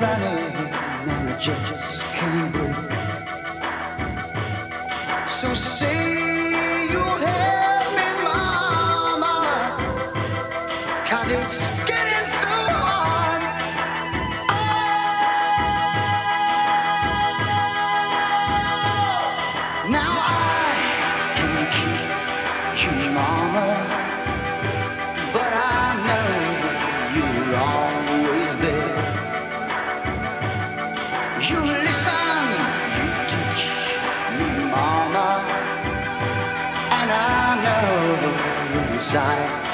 running and the judges. side.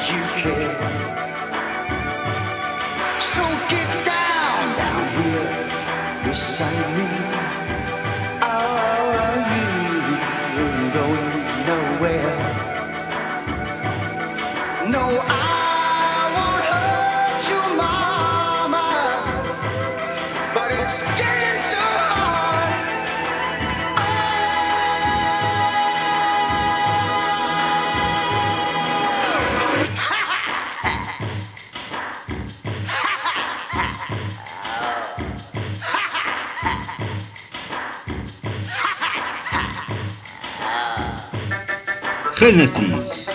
Génesis.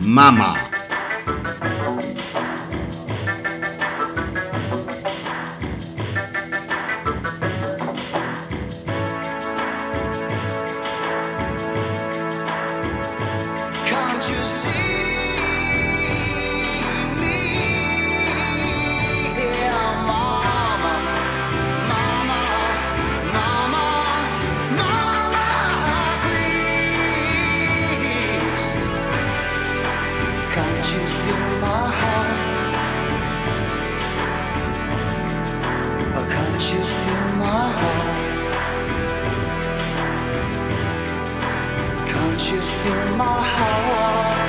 Mama. you fill my heart?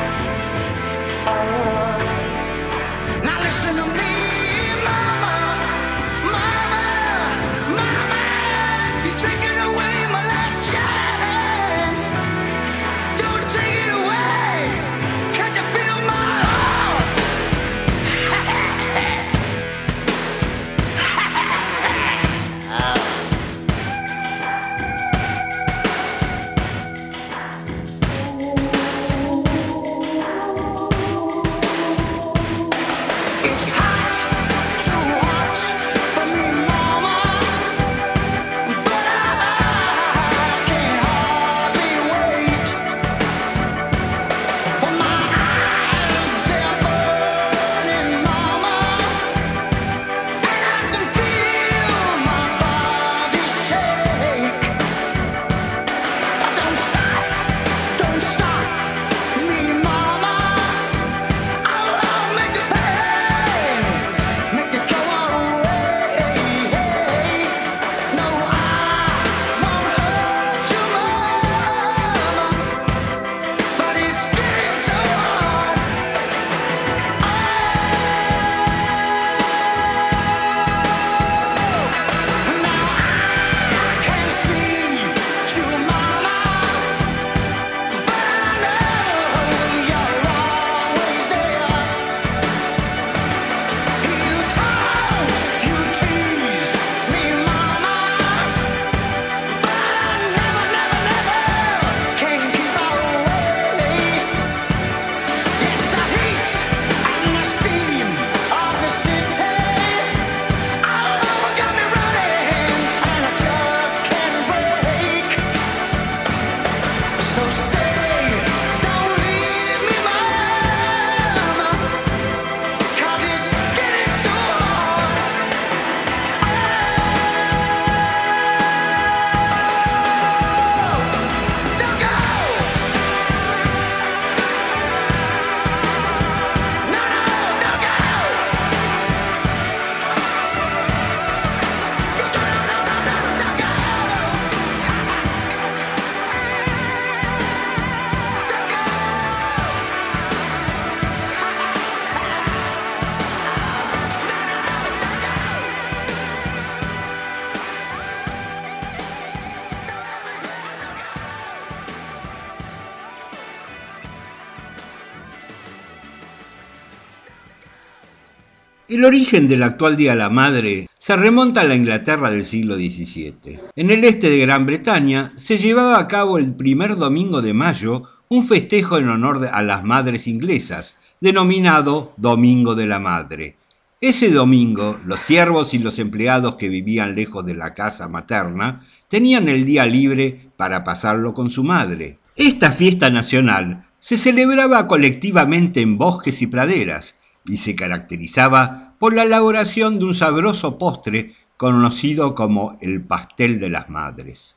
El origen del actual Día de la Madre se remonta a la Inglaterra del siglo XVII. En el este de Gran Bretaña se llevaba a cabo el primer domingo de mayo un festejo en honor a las madres inglesas, denominado Domingo de la Madre. Ese domingo, los siervos y los empleados que vivían lejos de la casa materna tenían el día libre para pasarlo con su madre. Esta fiesta nacional se celebraba colectivamente en bosques y praderas, y se caracterizaba por la elaboración de un sabroso postre conocido como el pastel de las madres.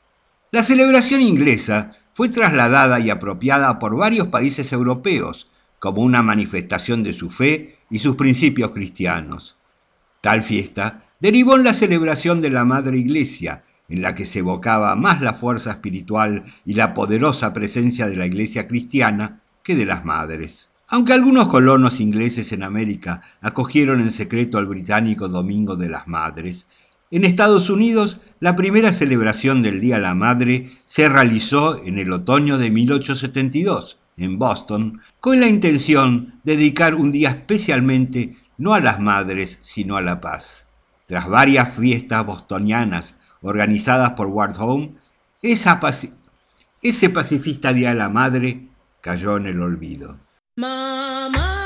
La celebración inglesa fue trasladada y apropiada por varios países europeos como una manifestación de su fe y sus principios cristianos. Tal fiesta derivó en la celebración de la Madre Iglesia, en la que se evocaba más la fuerza espiritual y la poderosa presencia de la Iglesia cristiana que de las madres. Aunque algunos colonos ingleses en América acogieron en secreto al británico Domingo de las Madres, en Estados Unidos la primera celebración del Día de la Madre se realizó en el otoño de 1872, en Boston, con la intención de dedicar un día especialmente no a las madres, sino a la paz. Tras varias fiestas bostonianas organizadas por Ward Home, ese pacifista Día de la Madre cayó en el olvido. Mama.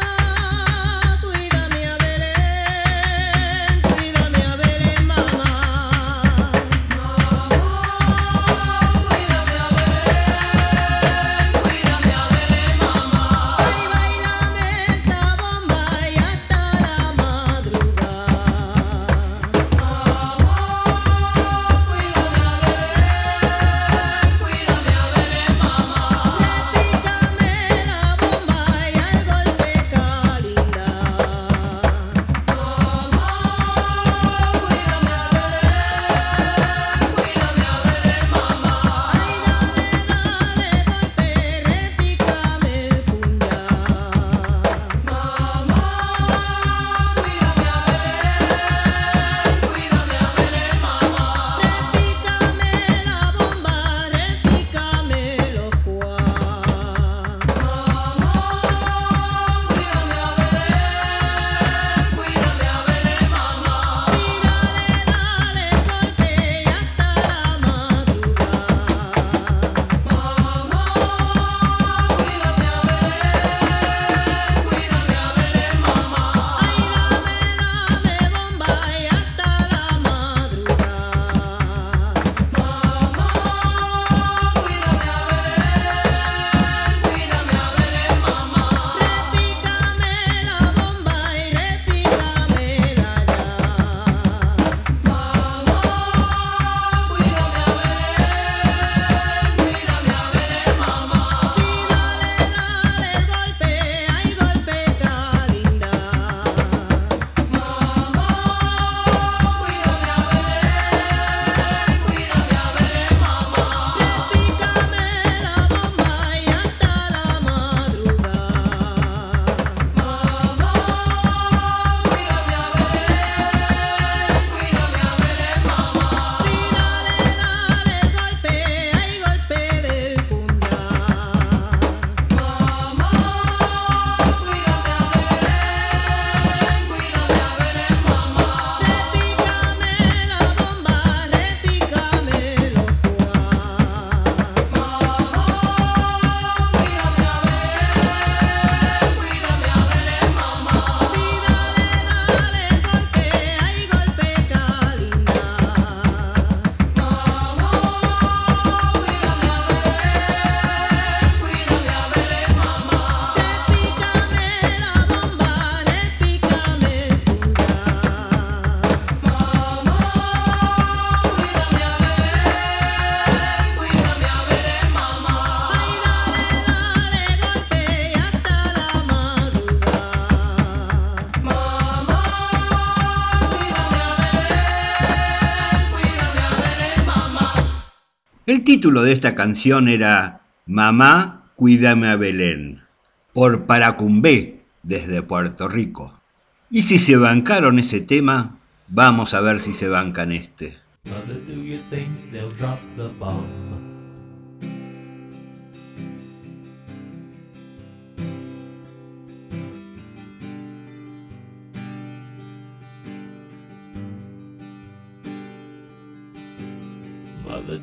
El título de esta canción era Mamá, cuídame a Belén, por Paracumbé, desde Puerto Rico. Y si se bancaron ese tema, vamos a ver si se bancan este.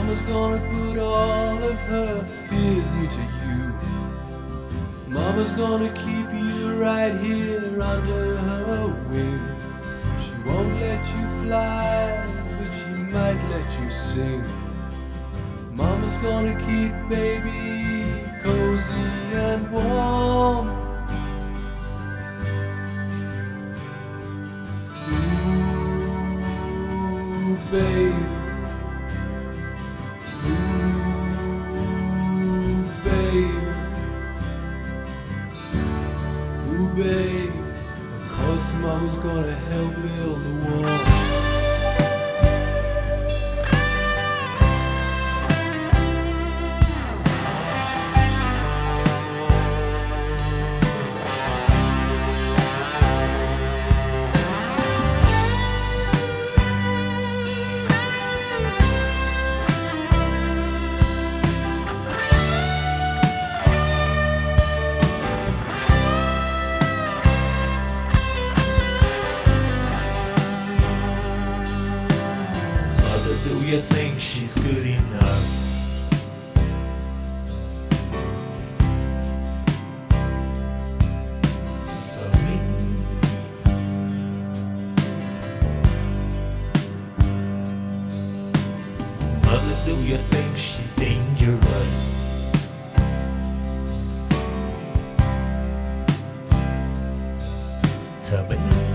Mama's gonna put all of her fears into you. Mama's gonna keep you right here under her wing. She won't let you fly, but she might let you sing. Mama's gonna keep baby cozy and warm. baby. sabihin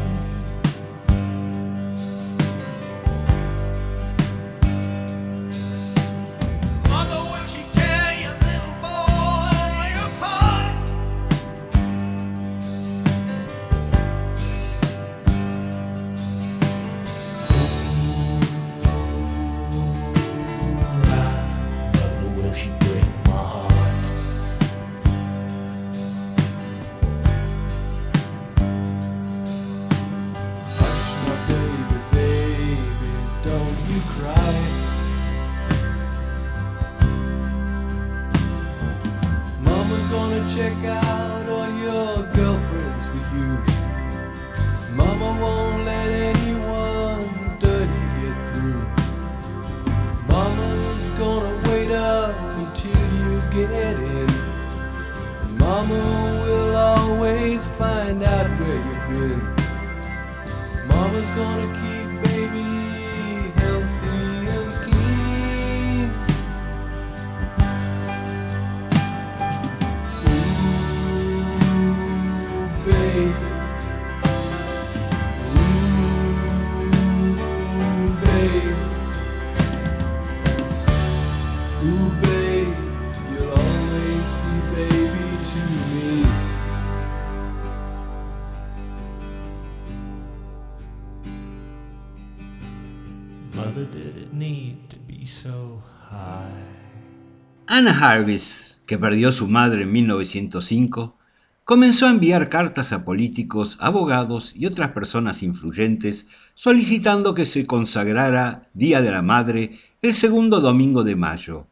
Anna Jarvis, que perdió su madre en 1905, comenzó a enviar cartas a políticos, abogados y otras personas influyentes solicitando que se consagrara Día de la Madre el segundo domingo de mayo,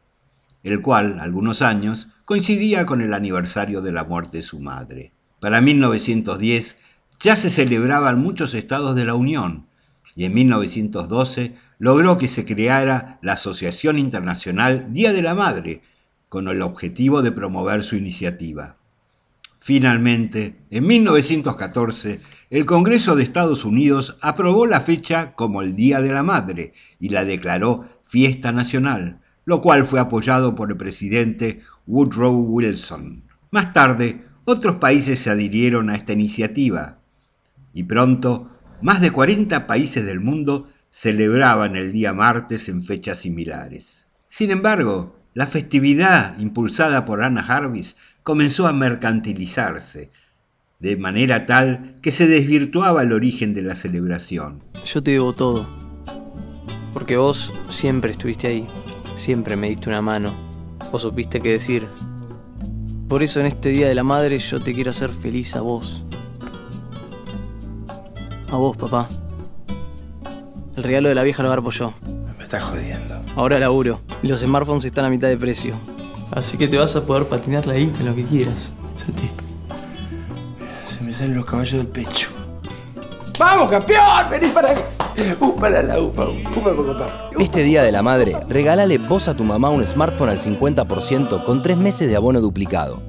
el cual, algunos años, coincidía con el aniversario de la muerte de su madre. Para 1910 ya se celebraba en muchos estados de la Unión y en 1912 logró que se creara la Asociación Internacional Día de la Madre, con el objetivo de promover su iniciativa. Finalmente, en 1914, el Congreso de Estados Unidos aprobó la fecha como el Día de la Madre y la declaró fiesta nacional, lo cual fue apoyado por el presidente Woodrow Wilson. Más tarde, otros países se adhirieron a esta iniciativa y pronto más de 40 países del mundo celebraban el día martes en fechas similares. Sin embargo, la festividad impulsada por Anna Jarvis comenzó a mercantilizarse, de manera tal que se desvirtuaba el origen de la celebración. Yo te debo todo. Porque vos siempre estuviste ahí. Siempre me diste una mano. Vos supiste qué decir. Por eso en este Día de la Madre yo te quiero hacer feliz a vos. A vos, papá. El regalo de la vieja lo agarro yo. Me estás jodiendo. Ahora laburo. Y los smartphones están a mitad de precio. Así que te vas a poder patinar ahí en lo que quieras. Sentí. Se me salen los caballos del pecho. ¡Vamos, campeón! ¡Vení para acá! ¡Upa la la upa! ¡Upa, upa, upa! Este Día de la Madre, regálale vos a tu mamá un smartphone al 50% con tres meses de abono duplicado.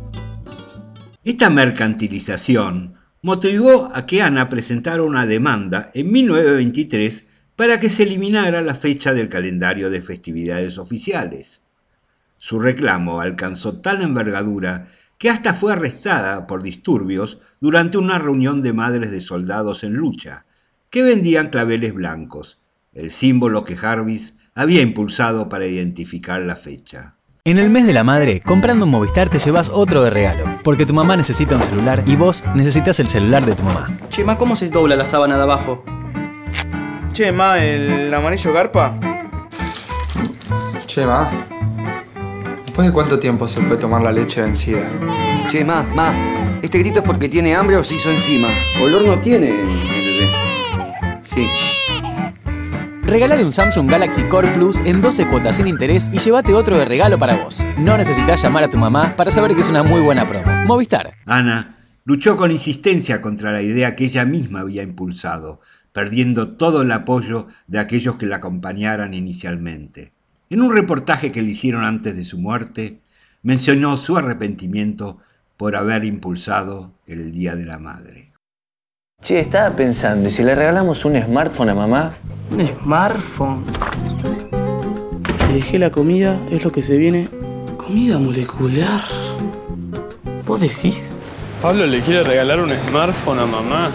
Esta mercantilización motivó a que Ana presentara una demanda en 1923 para que se eliminara la fecha del calendario de festividades oficiales. Su reclamo alcanzó tal envergadura que hasta fue arrestada por disturbios durante una reunión de madres de soldados en lucha, que vendían claveles blancos, el símbolo que Jarvis había impulsado para identificar la fecha. En el mes de la madre, comprando un Movistar te llevas otro de regalo, porque tu mamá necesita un celular y vos necesitas el celular de tu mamá. Che, ma, ¿cómo se dobla la sábana de abajo? Che, ma, ¿el amarillo garpa? Che, ma. ¿Después de cuánto tiempo se puede tomar la leche vencida? Che, ma, ma, ¿este grito es porque tiene hambre o se hizo encima? Olor no tiene el bebé. Sí. Regalale un Samsung Galaxy Core Plus en 12 cuotas sin interés y llévate otro de regalo para vos. No necesitas llamar a tu mamá para saber que es una muy buena promo. Movistar. Ana luchó con insistencia contra la idea que ella misma había impulsado, perdiendo todo el apoyo de aquellos que la acompañaran inicialmente. En un reportaje que le hicieron antes de su muerte, mencionó su arrepentimiento por haber impulsado el Día de la Madre. Che, estaba pensando, ¿y si le regalamos un smartphone a mamá? Un smartphone. Que dejé la comida, es lo que se viene. Comida molecular. ¿Vos decís? Pablo le quiere regalar un smartphone a mamá.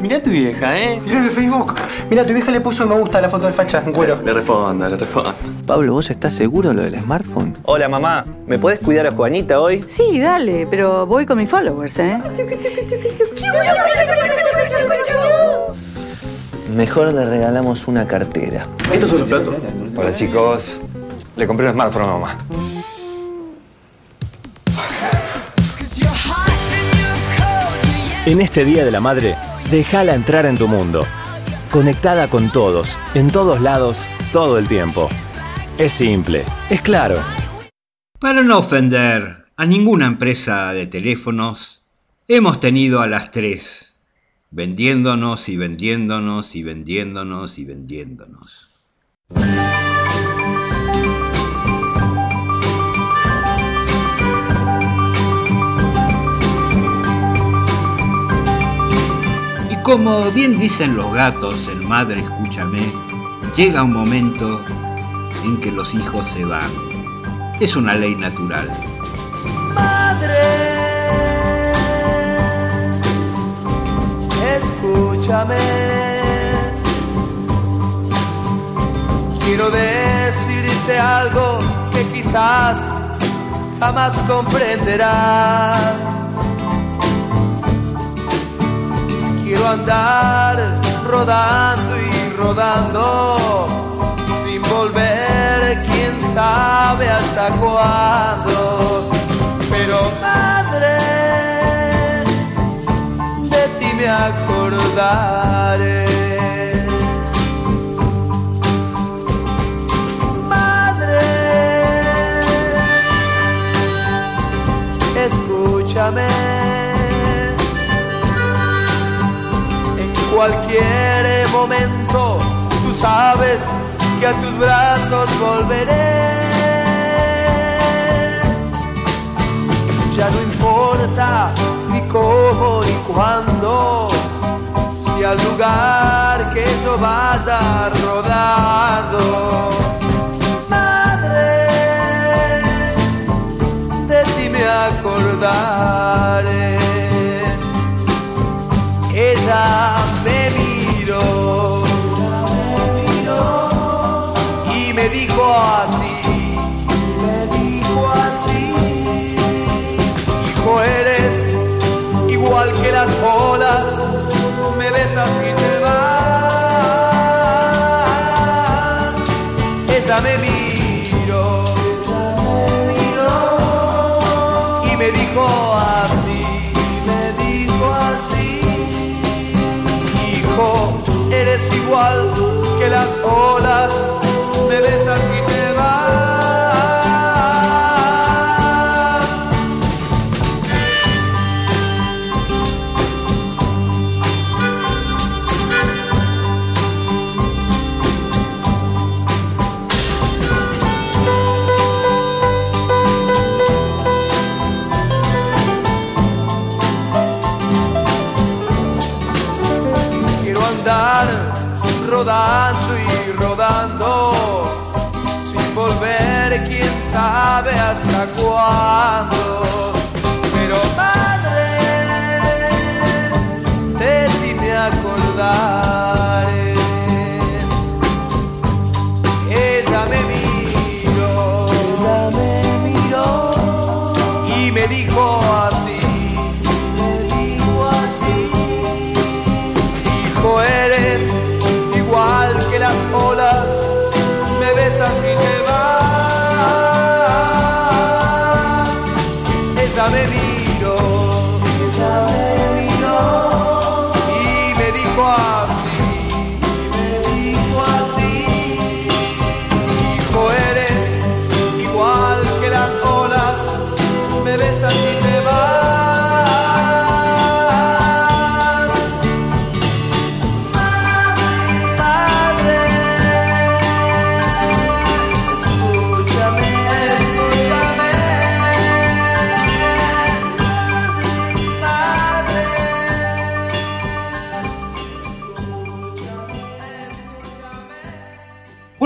Mirá tu vieja, ¿eh? Mira en el Facebook. Mira, tu vieja le puso me gusta a la foto del facha en cuero. Le responda, le responda. Pablo, ¿vos estás seguro de lo del smartphone? Hola, mamá. ¿Me podés cuidar a Juanita hoy? Sí, dale, pero voy con mis followers, ¿eh? Mejor le regalamos una cartera. Estos son los platos. Hola, chicos. Le compré un smartphone a mamá. En este Día de la Madre, déjala entrar en tu mundo. Conectada con todos, en todos lados, todo el tiempo. Es simple, es claro. Para no ofender a ninguna empresa de teléfonos, hemos tenido a las tres, vendiéndonos y vendiéndonos y vendiéndonos y vendiéndonos. Como bien dicen los gatos en Madre Escúchame, llega un momento en que los hijos se van. Es una ley natural. Madre, escúchame. Quiero decirte algo que quizás jamás comprenderás. Quiero andar rodando y rodando sin volver, quién sabe hasta cuándo. Pero madre, de ti me acordaré. cualquier momento, tú sabes que a tus brazos volveré. Ya no importa ni cómo ni cuándo, si al lugar que yo vaya rodando.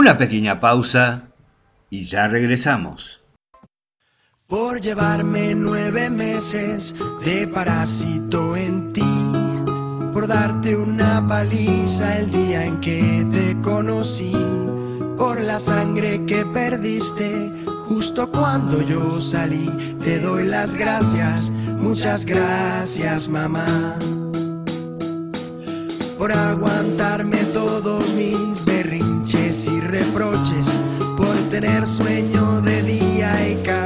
Una pequeña pausa y ya regresamos. Por llevarme nueve meses de parásito en ti, por darte una paliza el día en que te conocí, por la sangre que perdiste justo cuando yo salí, te doy las gracias, muchas gracias mamá, por aguantarme todos mis reproches por tener sueño de día y cada